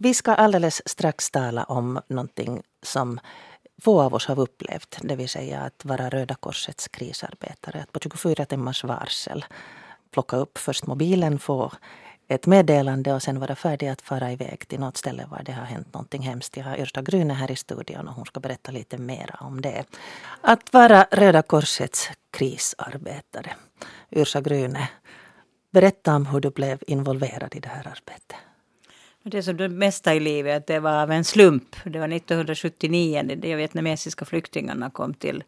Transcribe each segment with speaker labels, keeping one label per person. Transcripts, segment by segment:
Speaker 1: Vi ska alldeles strax tala om någonting som få av oss har upplevt, det vill säga att vara Röda Korsets krisarbetare. Att på 24 timmars varsel plocka upp först mobilen, få ett meddelande och sen vara färdig att fara iväg till något ställe var det har hänt någonting hemskt. Jag har Yrsta Grüne här i studion och hon ska berätta lite mer om det. Att vara Röda Korsets krisarbetare. Yrsa Grüne, berätta om hur du blev involverad i det här arbetet.
Speaker 2: Det är som det mesta i livet, det var av en slump. Det var 1979 de vietnamesiska flyktingarna kom till,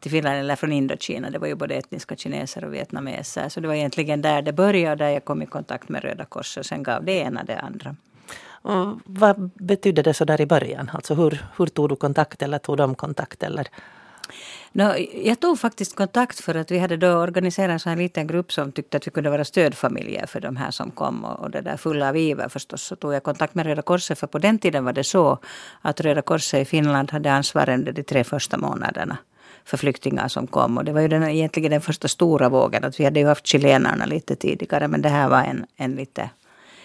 Speaker 2: till Finland, eller från Indokina. Det var ju både etniska kineser och vietnameser. Så det var egentligen där det började, där jag kom i kontakt med Röda Korset. Och sen gav det ena det andra.
Speaker 1: Och vad betydde det så där i början? Alltså hur, hur tog du kontakt eller tog de kontakt? Eller?
Speaker 2: No, jag tog faktiskt kontakt för att vi hade då organiserat en sån här liten grupp som tyckte att vi kunde vara stödfamiljer för de här som kom. Och, och det där fulla av iver förstås så tog jag kontakt med Röda Korset. För på den tiden var det så att Röda Korset i Finland hade ansvar under de tre första månaderna för flyktingar som kom. Och det var ju den, egentligen den första stora vågen. Att vi hade ju haft chilenarna lite tidigare men det här var en, en lite,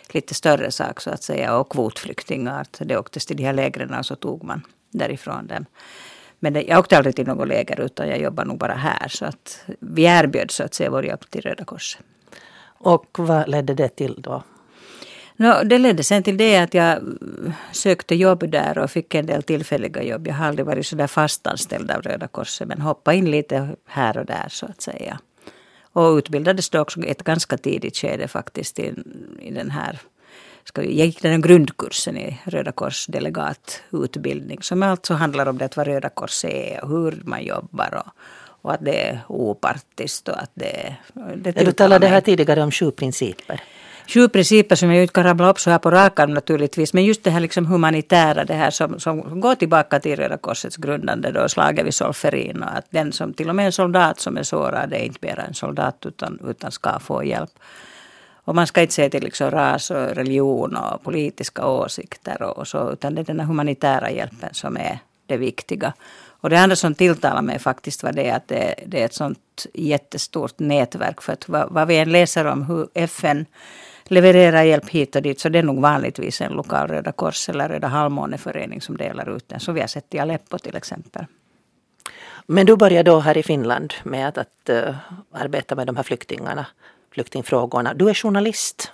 Speaker 2: lite större sak så att säga. Och kvotflyktingar. Det åktes till de här lägren och så tog man därifrån dem. Men jag åkte aldrig till något läger utan jag jobbar nog bara här. Så att vi erbjöd så att säga vår hjälp till Röda Korset.
Speaker 1: Och vad ledde det till då?
Speaker 2: No, det ledde sen till det att jag sökte jobb där och fick en del tillfälliga jobb. Jag har aldrig varit så där fastanställd av Röda Korset men hoppade in lite här och där så att säga. Och utbildades då också ett ganska tidigt skede faktiskt i, i den här ska, jag gick den grundkursen i Röda Kors delegatutbildning som alltså handlar om det vad Röda Kors är och hur man jobbar och, och att det är opartiskt och att det,
Speaker 1: det Du talade här tidigare om sju principer.
Speaker 2: Sju principer som jag inte kan rabbla upp så här på rakan naturligtvis. Men just det här liksom humanitära, det här som, som går tillbaka till Röda Korsets grundande då, slaget vid Solferin. Och att den som, till och med en soldat som är sårad är inte bara en soldat utan, utan ska få hjälp. Och man ska inte se till liksom ras och religion och politiska åsikter och så, utan det är den humanitära hjälpen som är det viktiga. Och det andra som tilltalade mig faktiskt var det att det, det är ett sånt jättestort nätverk. För att vad, vad vi än läser om hur FN levererar hjälp hit och dit så det är nog vanligtvis en lokal Röda Kors eller Röda Halvmåneförening som delar ut den. Som vi har sett i Aleppo till exempel.
Speaker 1: Men du började då här i Finland med att, att uh, arbeta med de här flyktingarna flyktingfrågorna. Du är journalist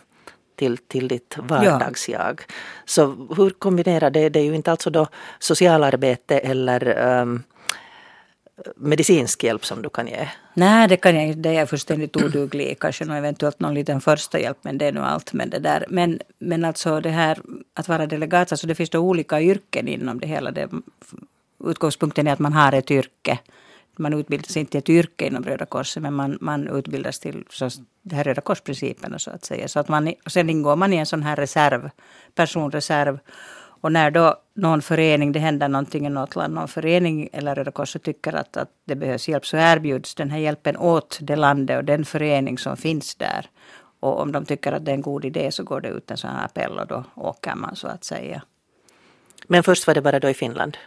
Speaker 1: till, till ditt vardagsjag. Ja. Så hur kombinerar det? Det är ju inte alltså då socialarbete eller um, medicinsk hjälp som du kan ge?
Speaker 2: Nej, det kan jag inte. Det är jag fullständigt oduglig Kanske någon, eventuellt någon liten första hjälp, men det är nog allt med det där. Men, men alltså det här att vara delegat, alltså det finns då olika yrken inom det hela. Det, utgångspunkten är att man har ett yrke man utbildas inte till ett yrke inom Röda Korset men man, man utbildas till så, det här Röda Korsprinciperna så att säga. Så att man, sen ingår man i en sån här reserv, personreserv. Och när då någon förening, det händer någonting i något land, någon förening eller Röda Korset tycker att, att det behövs hjälp så erbjuds den här hjälpen åt det landet och den förening som finns där. Och om de tycker att det är en god idé så går det ut en sån här appell och då åker man så att säga.
Speaker 1: Men först var det bara då i Finland?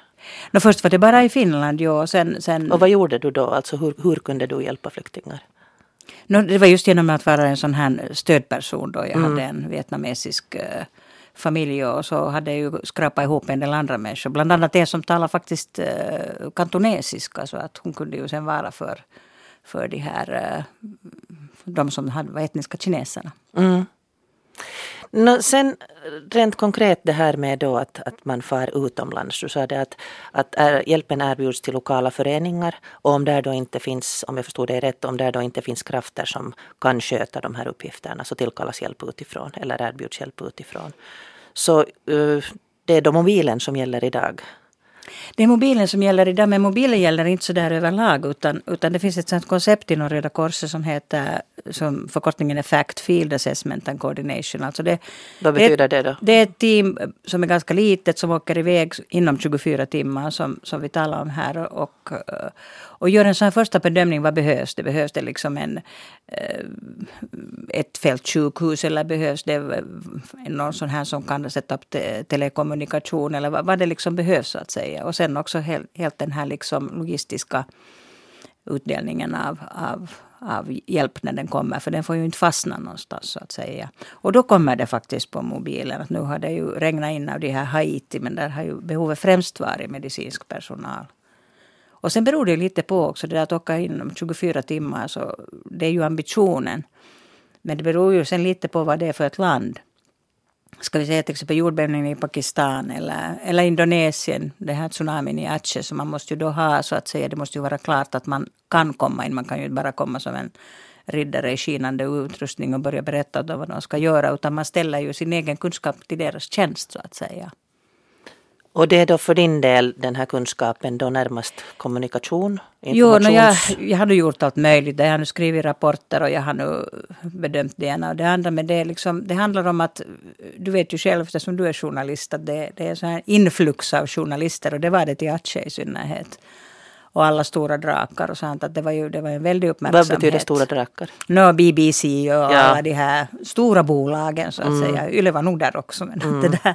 Speaker 2: No, först var det bara i Finland, ja. Sen, sen...
Speaker 1: Och vad gjorde du då? Alltså hur, hur kunde du hjälpa flyktingar?
Speaker 2: No, det var just genom att vara en sån här stödperson då. Jag mm. hade en vietnamesisk uh, familj och så hade jag ju skrapat ihop en del andra människor. Bland annat en som talar faktiskt uh, kantonesiska så att hon kunde ju sen vara för, för de här uh, de som hade, var etniska kineserna. Mm.
Speaker 1: No, sen rent konkret det här med då att, att man far utomlands. Du sa det att, att är, hjälpen erbjuds till lokala föreningar och om där då inte finns, om jag förstod dig rätt, om där då inte finns krafter som kan sköta de här uppgifterna så tillkallas hjälp utifrån eller erbjuds hjälp utifrån. Så uh, det är då mobilen som gäller idag.
Speaker 2: Det är mobilen som gäller idag, men mobilen gäller inte så där överlag. Utan, utan det finns ett sånt koncept inom Röda Korset som heter, som förkortningen är Fact Field Assessment and Coordination. Alltså det,
Speaker 1: Vad betyder det då?
Speaker 2: Det är ett team som är ganska litet som åker iväg inom 24 timmar som, som vi talar om här. Och, och gör en sån första bedömning, vad behövs det? Behövs det liksom en, eh, ett fältsjukhus eller behövs det eh, någon sån här som kan sätta upp te telekommunikation eller vad, vad det liksom behövs så att säga. Och sen också helt den här liksom logistiska utdelningen av, av, av hjälp när den kommer. För den får ju inte fastna någonstans så att säga. Och då kommer det faktiskt på mobilen. Att nu har det ju regnat in av de här Haiti men där har ju behovet främst varit medicinsk personal. Och sen beror det lite på också det där att åka in om 24 timmar. Så det är ju ambitionen. Men det beror ju sen lite på vad det är för ett land. Ska vi säga till exempel jordbävningen i Pakistan eller, eller Indonesien, den här tsunamin i Aceh. Så man måste ju då ha så att säga, det måste ju vara klart att man kan komma in. Man kan ju inte bara komma som en riddare i skinande utrustning och börja berätta vad de ska göra. Utan man ställer ju sin egen kunskap till deras tjänst så att säga.
Speaker 1: Och det är då för din del den här kunskapen då närmast kommunikation?
Speaker 2: Jo, no, jag, jag har nu gjort allt möjligt. Jag har nu skrivit rapporter och jag har nu bedömt det ena och det andra. Men det, är liksom, det handlar om att, du vet ju själv eftersom du är journalist, att det, det är så här influx av journalister och det var det till Aceh i synnerhet och alla stora drakar och sånt. Att det var ju det var en väldig uppmärksamhet.
Speaker 1: Vad betyder stora drakar?
Speaker 2: No, BBC och ja. alla de här stora bolagen så att mm. säga. Yle var nog där också. Men, mm. det där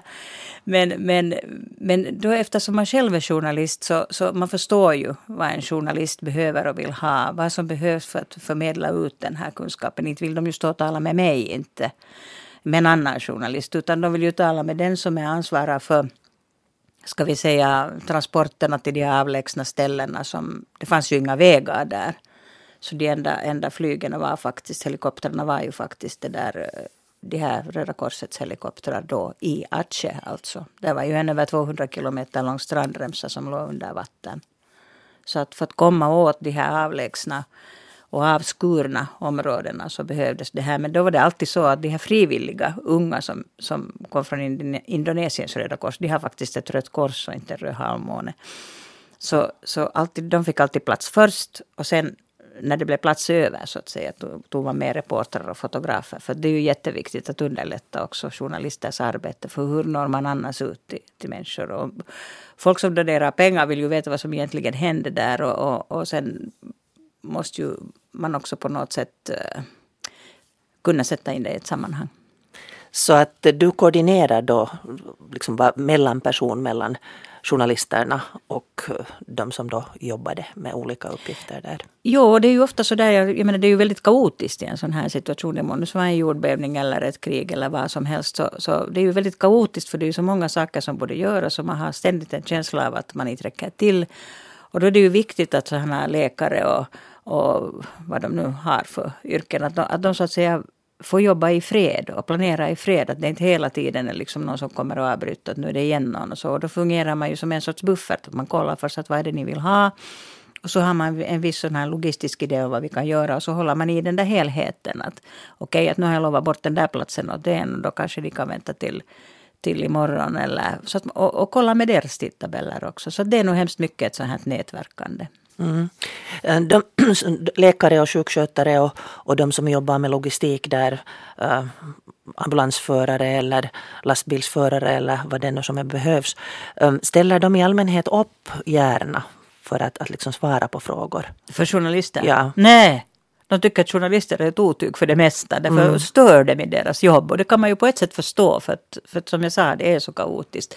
Speaker 2: men, men, men då eftersom man själv är journalist så, så man förstår ju vad en journalist behöver och vill ha. Vad som behövs för att förmedla ut den här kunskapen. Inte vill de ju stå och tala med mig inte. Med en annan journalist. Utan de vill ju tala med den som är ansvarig för ska vi säga, transporterna till de avlägsna ställena. Som, det fanns ju inga vägar där. Så de enda, enda flygen var faktiskt, helikoptrarna var ju faktiskt det där, eh, de här Röda Korsets helikoptrar då i Aceh alltså. Det var ju en över 200 kilometer lång strandremsa som låg under vatten. Så att för att komma åt de här avlägsna och avskurna områdena så behövdes det här. Men då var det alltid så att de här frivilliga unga som, som kom från Indonesiens Röda Kors, de har faktiskt ett rött kors och inte en röd halvmåne. Så, så alltid, de fick alltid plats först och sen när det blev plats över så att säga tog, man med reportrar och fotografer. För det är ju jätteviktigt att underlätta också journalisters arbete. För hur når man annars ut till, till människor? Och folk som donerar pengar vill ju veta vad som egentligen hände där och, och, och sen måste ju man också på något sätt eh, kunna sätta in det i ett sammanhang.
Speaker 1: Så att du koordinerar då liksom mellanperson mellan journalisterna och eh, de som då jobbade med olika uppgifter där?
Speaker 2: Jo, det är ju ofta så där, jag, jag menar det är ju väldigt kaotiskt i en sån här situation. Det må vara en jordbävning eller ett krig eller vad som helst. Så, så det är ju väldigt kaotiskt för det är ju så många saker som borde göras och man har ständigt en känsla av att man inte räcker till. Och då är det ju viktigt att sådana läkare och och vad de nu har för yrken. Att de, att de så att säga får jobba i fred och planera i fred. Att det inte hela tiden är liksom någon som kommer och avbryter att nu är det igen någon och så. Och då fungerar man ju som en sorts buffert. Man kollar först att vad är det ni vill ha. Och så har man en viss sån här logistisk idé om vad vi kan göra och så håller man i den där helheten. Att okej, okay, att nu har jag lovat bort den där platsen och den och då kanske ni kan vänta till till imorgon. Eller, så att, och, och kolla med deras tidtabeller också. Så det är nog hemskt mycket ett sånt här nätverkande. Mm.
Speaker 1: De, läkare och sjukskötare och, och de som jobbar med logistik där, äh, ambulansförare eller lastbilsförare eller vad det nu som är behövs, äh, ställer de i allmänhet upp gärna för att, att liksom svara på frågor?
Speaker 2: För journalister?
Speaker 1: Ja.
Speaker 2: Nej. De tycker att journalister är ett otyg för det mesta. Därför mm. stör dem i deras jobb. Och det kan man ju på ett sätt förstå. För att, för att som jag sa, det är så kaotiskt.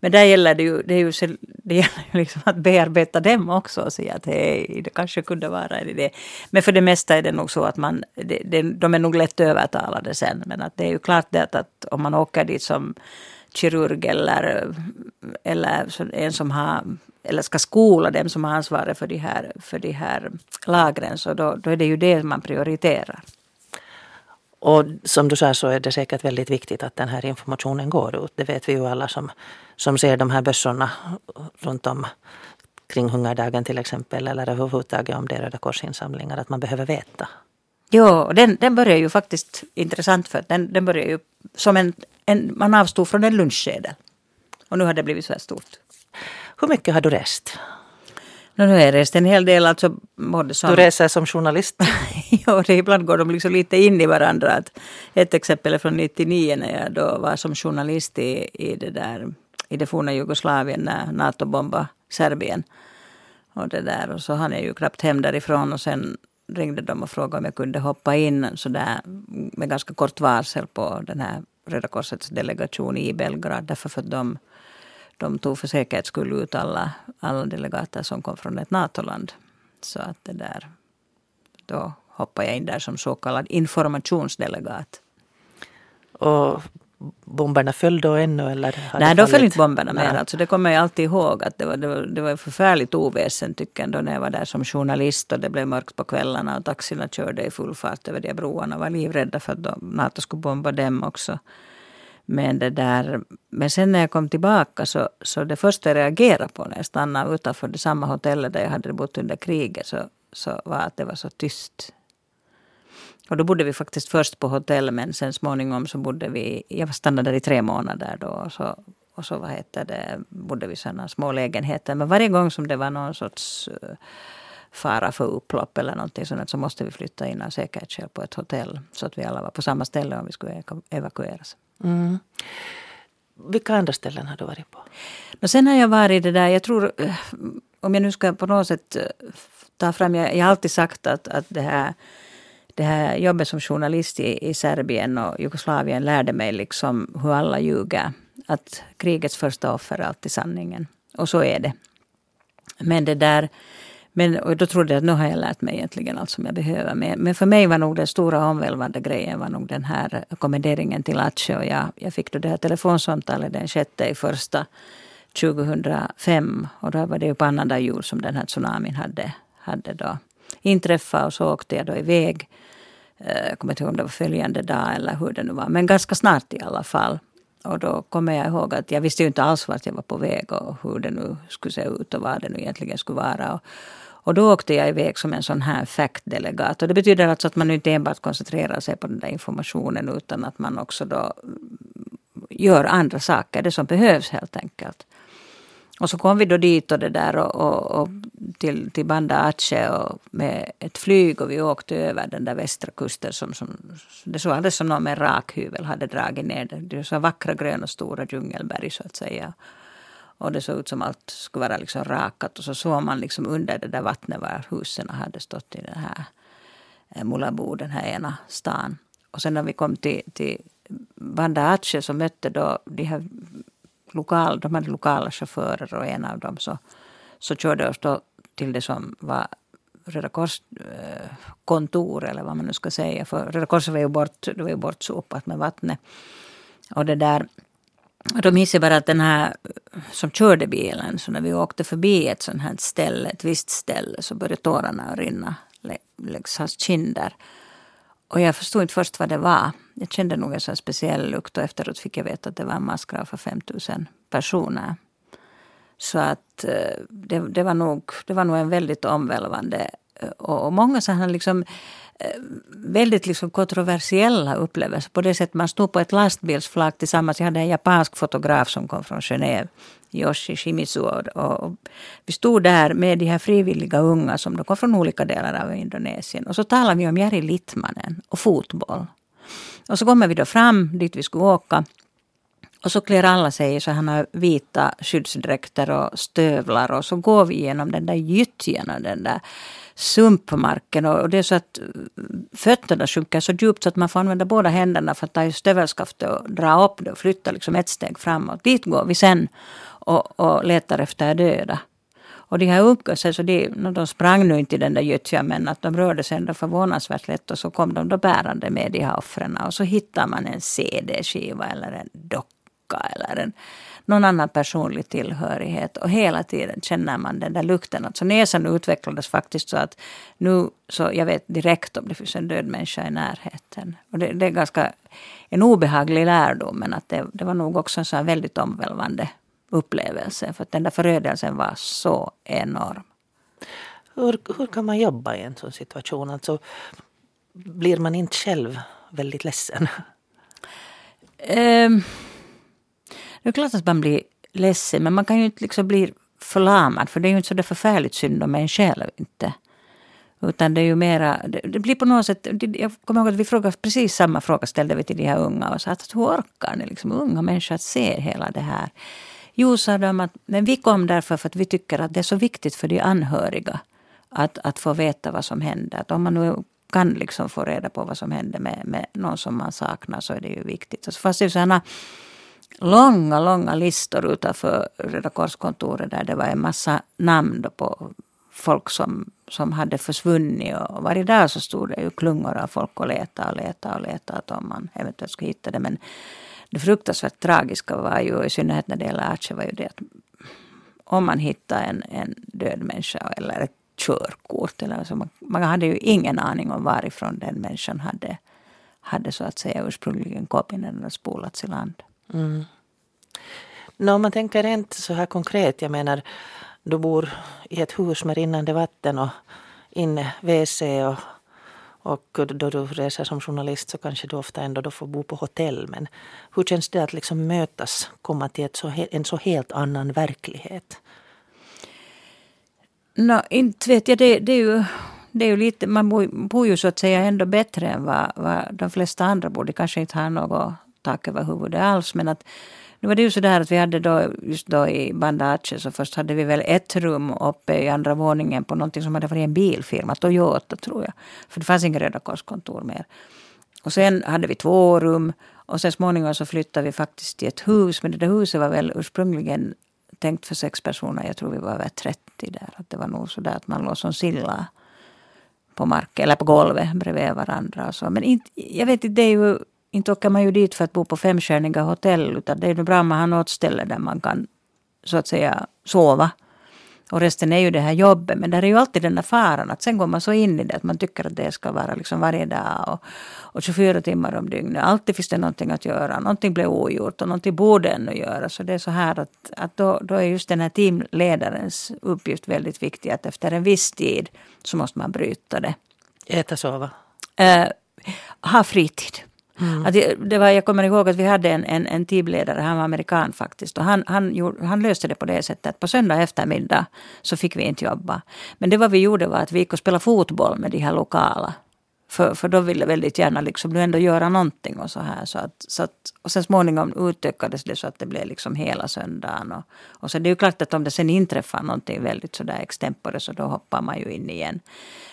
Speaker 2: Men där gäller det ju, det är ju det gäller liksom att bearbeta dem också och säga att hej, det kanske kunde vara en idé. Men för det mesta är det nog så att man, det, det, de är nog lätt övertalade sen. Men att det är ju klart det att, att om man åker dit som kirurg eller, eller en som har eller ska skola dem som har ansvaret för de här, för de här lagren så då, då är det ju det man prioriterar.
Speaker 1: Och som du sa så är det säkert väldigt viktigt att den här informationen går ut. Det vet vi ju alla som, som ser de här bössorna runt om kring hungerdagen till exempel eller överhuvudtaget om det är Röda korsinsamlingar att man behöver veta.
Speaker 2: Ja, den, den börjar ju faktiskt intressant för den, den börjar ju som en, en man avstod från en lunchsedel. Och nu har det blivit så här stort.
Speaker 1: Hur mycket har du rest?
Speaker 2: No, nu har jag rest en hel del. Alltså, både som...
Speaker 1: Du reser som journalist?
Speaker 2: gör det, ibland går de liksom lite in i varandra. Att ett exempel är från 99 när jag då var som journalist i, i, det, där, i det forna Jugoslavien när NATO bombade Serbien. Och, det där, och så hann jag ju knappt hem därifrån och sen ringde de och frågade om jag kunde hoppa in så där, med ganska kort varsel på den här Röda Korsets delegation i Belgrad. Därför för att de de tog för säkerhets skull ut alla, alla delegater som kom från ett NATO-land. Så att det där, då hoppade jag in där som så kallad informationsdelegat.
Speaker 1: Och bomberna föll då ännu? Eller
Speaker 2: Nej, då föll inte bomberna mer. Alltså, det kommer jag alltid ihåg att det var, det var, det var förfärligt oväsen tycker jag, då när jag var där som journalist och det blev mörkt på kvällarna och taxierna körde i full fart över de broarna och var livrädda för att Nato skulle bomba dem också. Men, det där, men sen när jag kom tillbaka så, så det första jag reagerade på när jag stannade utanför det samma hotellet där jag hade bott under kriget så, så var att det var så tyst. Och då bodde vi faktiskt först på hotell men sen småningom så bodde vi, jag stannade där i tre månader då och så, och så vad heter det, bodde vi i sådana små lägenheter. Men varje gång som det var någon sorts uh, fara för upplopp eller någonting sånt så måste vi flytta in av säkerhetsskäl på ett hotell. Så att vi alla var på samma ställe om vi skulle evakueras. Mm.
Speaker 1: Vilka andra ställen har du varit på?
Speaker 2: Och sen har jag varit det där, jag tror, eh, om jag nu ska på något sätt eh, ta fram, jag, jag har alltid sagt att, att det här det här jobbet som journalist i, i Serbien och Jugoslavien lärde mig liksom hur alla ljuger. Att krigets första offer är alltid sanningen. Och så är det. Men det där men och då trodde jag att nu har jag lärt mig egentligen allt som jag behöver. Men, men för mig var nog den stora omvälvande grejen var nog den här kommenderingen till Aceh. Och jag, jag fick då det här telefonsamtalet den 6 i första 2005. Och då var det ju på annandag jul som den här tsunamin hade, hade då inträffat. Och så åkte jag då iväg. Jag kommer inte ihåg om det var följande dag eller hur det nu var. Men ganska snart i alla fall. Och då kommer jag ihåg att jag visste ju inte alls vart jag var på väg och hur det nu skulle se ut och vad det nu egentligen skulle vara. Och, och då åkte jag iväg som en sån här fact-delegat. Och det betyder alltså att man inte enbart koncentrerar sig på den där informationen utan att man också då mm, gör andra saker, det som behövs helt enkelt. Och så kom vi då dit och det där och, och, och till, till Banda Aceh och med ett flyg och vi åkte över den där västra kusten som, som det såg alldeles som någon med rakhyvel hade dragit ner det. Det var så vackra gröna stora djungelberg så att säga. Och det såg ut som allt skulle vara liksom rakat och så såg man liksom under det där vattnet var husen hade stått i den här eh, Mulabo, den här ena stan. Och sen när vi kom till, till Banda Aceh så mötte då de här lokal, de hade lokala chaufförer och en av dem så, så körde oss då till det som var Röda Kors-kontor, eh, eller vad man nu ska säga. För Röda Korset var ju, bort, det var ju bortsopat med vattnet. Och det där, då minns jag bara att den här som körde bilen, så när vi åkte förbi ett sånt här ställe, ett visst ställe, så började tårarna rinna längs hans kinder. Och jag förstod inte först vad det var. Jag kände nog en sån speciell lukt och efteråt fick jag veta att det var en massgrav för 5000 personer. Så att eh, det, det, var nog, det var nog en väldigt omvälvande eh, och, och många sådana liksom eh, väldigt liksom kontroversiella upplevelser. På det sättet man stod på ett lastbilsflak tillsammans. Jag hade en japansk fotograf som kom från Genève. Yoshi Shimizu. Och, och, vi stod där med de här frivilliga unga som kom från olika delar av Indonesien. Och så talade vi om Jari Littmanen och fotboll. Och så kommer vi då fram dit vi skulle åka. Och så klär alla sig i sådana vita skyddsdräkter och stövlar och så går vi genom den där gyttjan och den där sumpmarken och det är så att eh, fötterna sjunker så djupt så att man får använda båda händerna för att ta i stövelskaftet och dra upp det och flytta liksom ett steg framåt. Dit går vi sen och, och letar efter döda. Och de här unga, så de, de sprang nu inte i den där gyttjan men att de rörde sig ändå förvånansvärt lätt och så kom de då bärande med de här offren och så hittar man en CD-skiva eller en docka eller en, någon annan personlig tillhörighet. Och hela tiden känner man den där lukten. Alltså näsan utvecklades faktiskt så att nu så jag vet direkt om det finns en död människa i närheten. Och det, det är ganska en obehaglig lärdom men att det, det var nog också en så väldigt omvälvande upplevelse. För att den där förödelsen var så enorm.
Speaker 1: Hur, hur kan man jobba i en sån situation? Alltså, blir man inte själv väldigt ledsen?
Speaker 2: Um, det är klart att man blir ledsen men man kan ju inte liksom bli förlamad för det är ju inte så där förfärligt synd om en själv inte. Utan det är ju mera, det, det, blir på något sätt, jag kommer ihåg att vi frågade precis samma fråga ställde vi till de här unga och sa att hur orkar ni liksom unga människor att se hela det här? Jo, sa de, att men vi kom därför för att vi tycker att det är så viktigt för de anhöriga att, att få veta vad som händer. Att om man nu kan liksom få reda på vad som händer med, med någon som man saknar så är det ju viktigt. Så fanns det sådana långa, långa listor utanför Röda Korskontoret där det var en massa namn på folk som som hade försvunnit. Och varje dag så stod det ju klungor av folk och letade och letade och letade om man eventuellt skulle hitta det. Men det fruktansvärt tragiska var ju, i synnerhet när det gäller Arche, var ju det att om man hittar en, en död människa eller ett körkort. Eller så man, man hade ju ingen aning om varifrån den människan hade, hade så att säga ursprungligen kommit när den spolats i land. Mm.
Speaker 1: No, om man tänker rent så här konkret, jag menar du bor i ett hus med rinnande vatten och inne WC och, och då du reser som journalist så kanske du ofta ändå då får bo på hotell. Men hur känns det att liksom mötas, komma till ett så, en så helt annan verklighet?
Speaker 2: No, inte vet jag, det, det är ju det är ju lite, man bor, bor ju så att säga ändå bättre än vad, vad de flesta andra bor. De kanske inte har något tak över huvudet alls. Men att nu var det ju så där att vi hade då, just då i Bandache så först hade vi väl ett rum uppe i andra våningen på någonting som hade varit en bilfirma, Toyota tror jag. För det fanns inga Röda Korskontor mer. Och sen hade vi två rum och sen småningom så flyttade vi faktiskt till ett hus. Men det där huset var väl ursprungligen tänkt för sex personer. Jag tror vi var över 30 där. Att det var nog så där att man låg som silla på marken eller på golvet bredvid varandra. Och så. Men inte, jag vet inte, det är ju inte åker man ju dit för att bo på femstjärniga hotell. Utan det är ju bra om man har något ställe där man kan så att säga sova. Och resten är ju det här jobbet. Men där är ju alltid den där faran att sen går man så in i det att man tycker att det ska vara liksom varje dag och, och 24 timmar om dygnet. Alltid finns det någonting att göra. Någonting blir ogjort och någonting borde ännu göras. Så det är så här att, att då, då är just den här teamledarens uppgift väldigt viktig. Att efter en viss tid så måste man bryta det.
Speaker 1: Äta, sova?
Speaker 2: Uh, ha fritid. Mm. Att det var, jag kommer ihåg att vi hade en, en, en teamledare, han var amerikan faktiskt. Och han, han, gjorde, han löste det på det sättet att på söndag eftermiddag så fick vi inte jobba. Men det vad vi gjorde var att vi gick och spelade fotboll med de här lokala. För, för de ville väldigt gärna liksom nu ändå göra någonting och så här. Så att, så att, och sen småningom utökades det så att det blev liksom hela söndagen. Och, och så det är ju klart att om det sen inträffar någonting väldigt sådär extempore så då hoppar man ju in igen.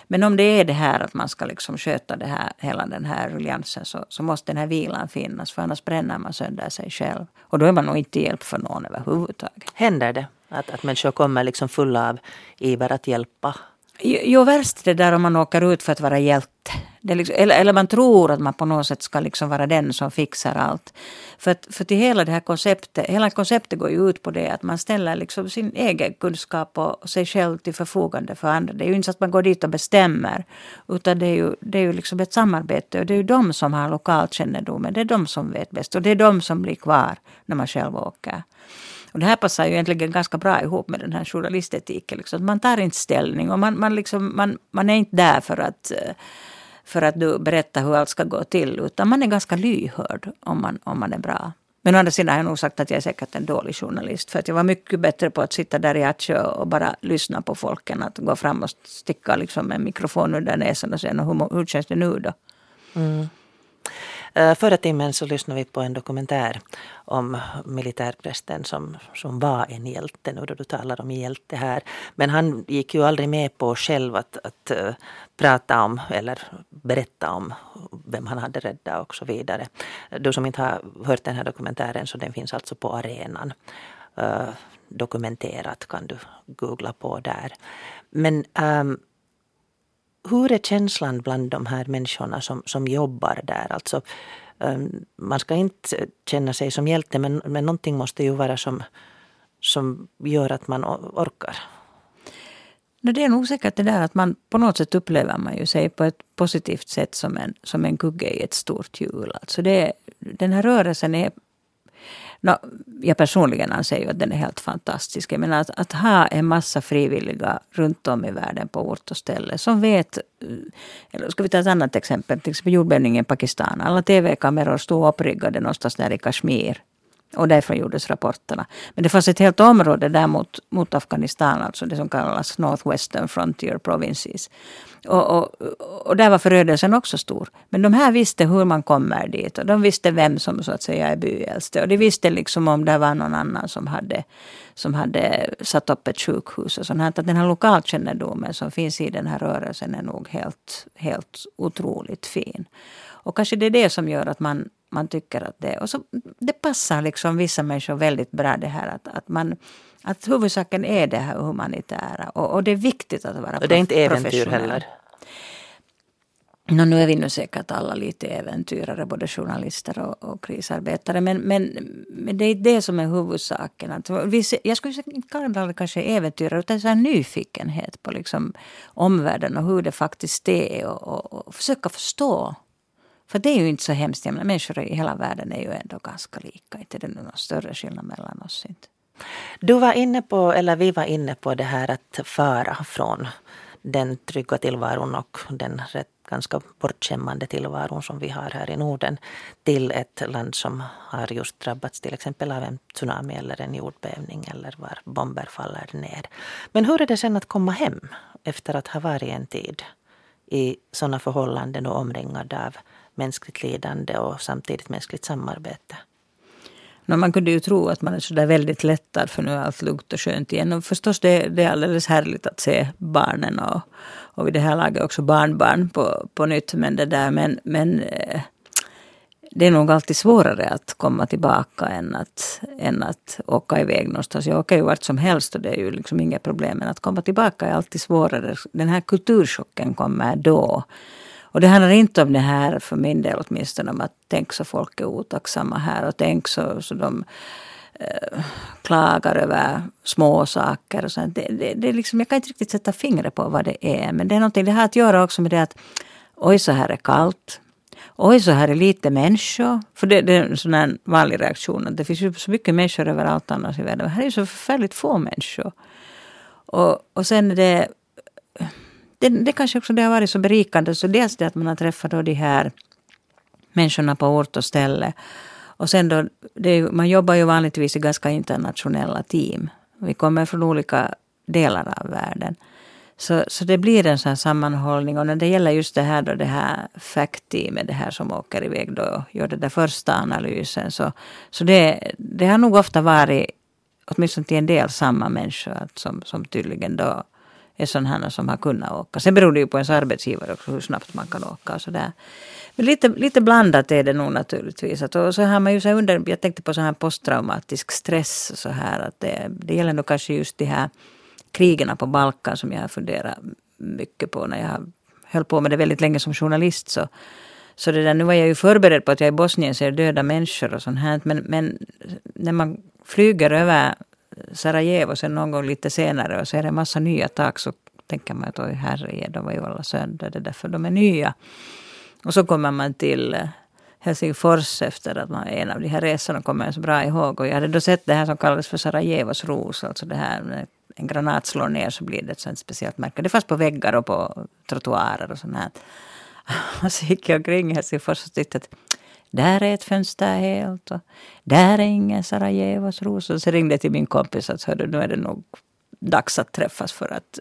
Speaker 2: Men om det är det här att man ska liksom sköta det här, hela den här ruljansen så, så måste den här vilan finnas för annars bränner man sönder sig själv. Och då är man nog inte hjälp för någon överhuvudtaget.
Speaker 1: Händer det att, att människor kommer liksom fulla av iver att hjälpa?
Speaker 2: Jo, värst värst det där om man åker ut för att vara hjälte. Liksom, eller, eller man tror att man på något sätt ska liksom vara den som fixar allt. För, att, för till hela det här konceptet, hela konceptet går ju ut på det att man ställer liksom sin egen kunskap och sig själv till förfogande för andra. Det är ju inte så att man går dit och bestämmer. Utan det är ju, det är ju liksom ett samarbete och det är ju de som har lokalkännedomen. Det är de som vet bäst och det är de som blir kvar när man själv åker. Och det här passar ju egentligen ganska bra ihop med den här journalistetiken. Liksom. Man tar inte ställning och man, man, liksom, man, man är inte där för att eh, för att du berättar hur allt ska gå till. Utan man är ganska lyhörd om man, om man är bra. Men å andra sidan har jag nog sagt att jag är säkert en dålig journalist. För att jag var mycket bättre på att sitta där i Atjö och bara lyssna på folk än att gå fram och sticka liksom en mikrofon under näsan och säga hur, hur känns det nu då? Mm.
Speaker 1: Eh, förra timmen så lyssnade vi på en dokumentär om militärprästen som, som var en hjälte, nu då du talar om hjälte här. Men han gick ju aldrig med på själv att, att uh, prata om eller berätta om vem han hade räddat och så vidare. Du som inte har hört den här dokumentären så den finns alltså på arenan. Uh, dokumenterat kan du googla på där. Men um, hur är känslan bland de här människorna som, som jobbar där? Alltså, ehm, man ska inte känna sig som hjälte men, men någonting måste ju vara som, som gör att man orkar.
Speaker 2: Det är nog säkert det där att man på något sätt upplever man ju sig på ett positivt sätt som en, som en kugge i ett stort hjul. Alltså det, den här rörelsen är No, jag personligen anser ju att den är helt fantastisk. Jag menar att, att ha en massa frivilliga runt om i världen på ort och ställe som vet, eh, eller ska vi ta ett annat exempel, till exempel jordbävningen i Pakistan. Alla tv-kameror stod uppriggade någonstans där i Kashmir. Och därifrån gjordes rapporterna. Men det fanns ett helt område där mot, mot Afghanistan, alltså det som kallas Northwestern Frontier Provinces. Och, och, och där var förödelsen också stor. Men de här visste hur man kommer dit och de visste vem som så att säga är byäldste. Och de visste liksom om det var någon annan som hade, som hade satt upp ett sjukhus och sånt här. Att den här lokalkännedomen som finns i den här rörelsen är nog helt, helt otroligt fin. Och kanske det är det som gör att man man tycker att det. Och så, det passar liksom vissa människor väldigt bra det här att, att man att huvudsaken är det här humanitära och, och det är viktigt att vara
Speaker 1: Och det är inte äventyr heller?
Speaker 2: No, nu är vi nu säkert alla lite äventyrare, både journalister och, och krisarbetare. Men, men, men det är det som är huvudsaken. Att vi, jag skulle inte kalla det kanske äventyrare, utan så här nyfikenhet på liksom omvärlden och hur det faktiskt är. Och, och, och försöka förstå. För det är ju inte så hemskt. Jag människor i hela världen är ju ändå ganska lika. Inte det är någon större skillnad mellan oss. Inte.
Speaker 1: Du var inne på, eller vi var inne på det här att fara från den trygga tillvaron och den rätt ganska bortskämmande tillvaron som vi har här i Norden till ett land som har just drabbats till exempel av en tsunami eller en jordbävning eller var bomber faller ner. Men hur är det sen att komma hem efter att ha varit en tid i sådana förhållanden och omringad av mänskligt lidande och samtidigt mänskligt samarbete?
Speaker 2: No, man kunde ju tro att man är så där väldigt lättad för nu är allt lugnt och skönt igen. Och förstås det, det är alldeles härligt att se barnen och, och vid det här laget också barnbarn på, på nytt. Men, det där, men, men eh, det är nog alltid svårare att komma tillbaka än att, än att åka iväg någonstans. Jag åker ju vart som helst och det är ju liksom inga problem. Men att komma tillbaka är alltid svårare. Den här kulturchocken kommer då. Och det handlar inte om det här, för min del åtminstone, om att tänk så folk är otacksamma här och tänk så, så de eh, klagar över små saker. Och sånt. Det, det, det liksom, jag kan inte riktigt sätta fingret på vad det är. Men det är någonting, det har att göra också med det att oj så här är kallt. Oj så här är lite människor. För det, det är en sån här vanlig reaktion. att Det finns ju så mycket människor överallt annars i världen. Men här är ju så förfärligt få människor. Och, och sen är det det, det kanske också det har varit så berikande. Så dels det att man har träffat då de här människorna på ort och ställe. Och sen då, det, man jobbar ju vanligtvis i ganska internationella team. Vi kommer från olika delar av världen. Så, så det blir en sån sammanhållning. Och när det gäller just det här då, det här FACT-teamet, det här som åker iväg då och gör den där första analysen. Så, så det, det har nog ofta varit, åtminstone till en del, samma människor som, som tydligen då är sådana som har kunnat åka. Sen beror det ju på ens arbetsgivare också hur snabbt man kan åka och sådär. Men lite, lite blandat är det nog naturligtvis. Att, och så har man ju så under, jag tänkte på så här posttraumatisk stress. Så här, att det, det gäller nog kanske just de här krigen på Balkan som jag har funderat mycket på när jag höll på med det väldigt länge som journalist. Så, så det där, nu var jag ju förberedd på att jag i Bosnien ser döda människor och sånt här. Men, men när man flyger över Sarajevo sen någon gång lite senare och ser en massa nya tak så tänker man att oj herre, de var ju alla sönder. Det är därför de är nya. Och så kommer man till eh, Helsingfors efter att man, en av de här resorna kommer jag så bra ihåg. Och jag hade då sett det här som kallades för Sarajevos ros. Alltså det här när en granat slår ner så blir det ett sånt speciellt märke. Det fanns på väggar och på trottoarer och sånt här. Och så gick jag omkring i Helsingfors och tyckte att där är ett fönster helt. Och där är ingen Sarajevos rosor. Så ringde jag till min kompis att hörde, nu är det nog dags att träffas för att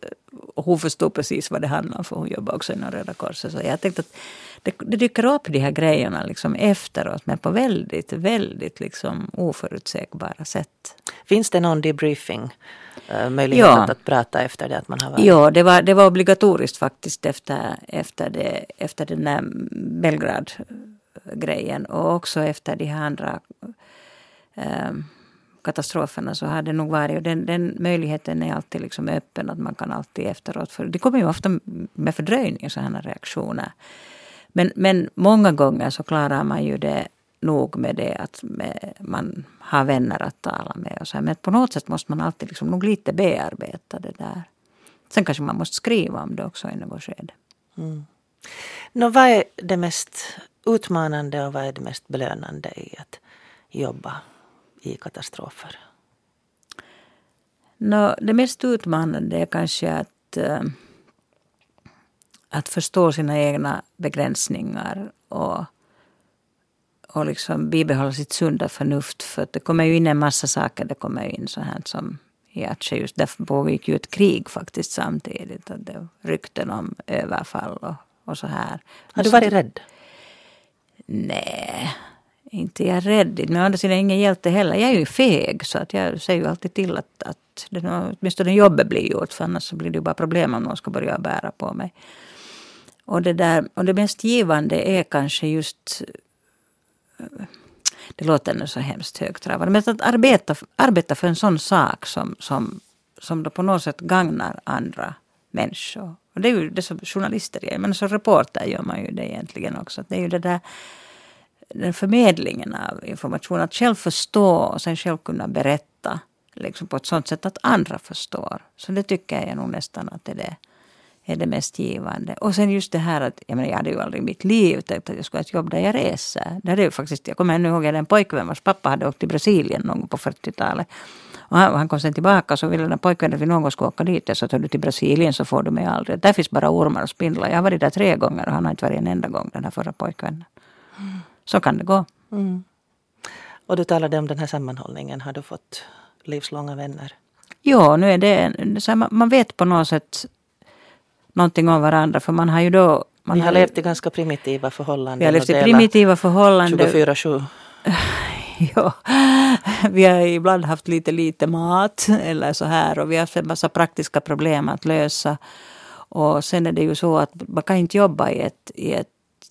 Speaker 2: och hon förstod precis vad det handlar om för hon jobbar också inom Röda Korset. Så jag tänkte att det, det dyker upp de här grejerna liksom efteråt men på väldigt, väldigt liksom oförutsägbara sätt.
Speaker 1: Finns det någon debriefing? Eh, möjlighet ja. att prata efter det att man har varit?
Speaker 2: Ja, det var, det var obligatoriskt faktiskt efter, efter, det, efter den där Belgrad grejen och också efter de här andra eh, katastroferna så har det nog varit, och den, den möjligheten är alltid liksom öppen, att man kan alltid efteråt, för det kommer ju ofta med fördröjning sådana reaktioner. Men, men många gånger så klarar man ju det nog med det att med, man har vänner att tala med. Och så här. Men på något sätt måste man alltid liksom nog lite bearbeta det där. Sen kanske man måste skriva om det också i något skede. Mm.
Speaker 1: Nå, vad är det mest utmanande och vad är det mest belönande i att jobba i katastrofer?
Speaker 2: No, det mest utmanande är kanske att, eh, att förstå sina egna begränsningar och, och liksom bibehålla sitt sunda förnuft. För det kommer ju in en massa saker. Det kommer in så här som i Aceh just därför pågick ju ett krig faktiskt samtidigt. Och det rykten om överfall och, och så här.
Speaker 1: Har du varit rädd?
Speaker 2: Nej, inte jag är rädd. Men å andra sidan ingen hjälte heller. Jag är ju feg så att jag säger ju alltid till att, att det, åtminstone jobbet blir gjort. För annars så blir det ju bara problem om någon ska börja bära på mig. Och det, där, och det mest givande är kanske just det låter nu så hemskt högtravande, men att arbeta, arbeta för en sån sak som, som, som då på något sätt gagnar andra människor. Och det är ju det som journalister gör, men som reporter gör man ju det egentligen också. Det är ju det där den förmedlingen av information, att själv förstå och sen själv kunna berätta liksom på ett sånt sätt att andra förstår. Så det tycker jag nog nästan att det är det, är det mest givande. Och sen just det här att, jag menar jag hade ju aldrig i mitt liv tänkt att jag skulle ha ett jobb där jag reser. Det hade ju faktiskt, jag kommer ännu ihåg, en pojkvän vars pappa hade åkt till Brasilien någon gång på 40-talet. Och han, han, kom sen tillbaka och så ville den pojkvännen att vi någon gång skulle åka dit. Sa att du till Brasilien så får du mig aldrig. Där finns bara ormar och spindlar. Jag har varit där tre gånger och han har inte varit en enda gång, den här förra pojkvännen. Mm. Så kan det gå. Mm.
Speaker 1: Och du talade om den här sammanhållningen. Har du fått livslånga vänner?
Speaker 2: Ja, nu är det, så man vet på något sätt någonting om varandra. För man har ju då... Man
Speaker 1: Vi har, har levt i ganska primitiva förhållanden.
Speaker 2: Vi har levt i primitiva förhållanden.
Speaker 1: 24-7.
Speaker 2: ja, vi har ibland haft lite lite mat eller så här och vi har haft en massa praktiska problem att lösa. Och sen är det ju så att man kan inte jobba i, ett, i, ett,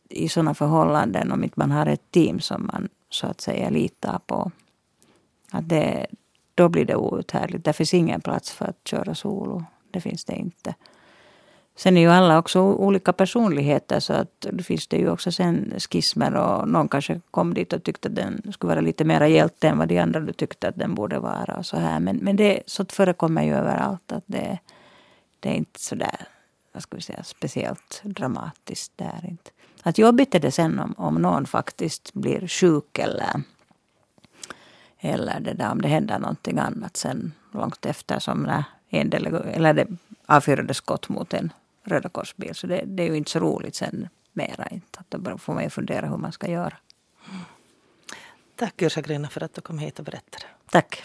Speaker 2: i sådana förhållanden om inte man har ett team som man så att säga litar på. Att det, då blir det outhärdligt. Det finns ingen plats för att köra solo. Det finns det inte. Sen är ju alla också olika personligheter så att det finns det ju också sen skismer och någon kanske kom dit och tyckte att den skulle vara lite mera hjälte än vad de andra tyckte att den borde vara och så här. Men, men det sånt förekommer ju överallt att det, det är inte sådär, vad ska vi säga, speciellt dramatiskt. där inte. Att jobbigt är det sen om, om någon faktiskt blir sjuk eller eller det där, om det händer någonting annat sen långt efter som när en del, eller det avfyrade skott mot en Röda korsbil. Så det, det, är ju inte så roligt sen mera. Inte. Att då får man ju fundera hur man ska göra.
Speaker 1: Tack Yrsa Grina för att du kom hit och berättade.
Speaker 2: Tack.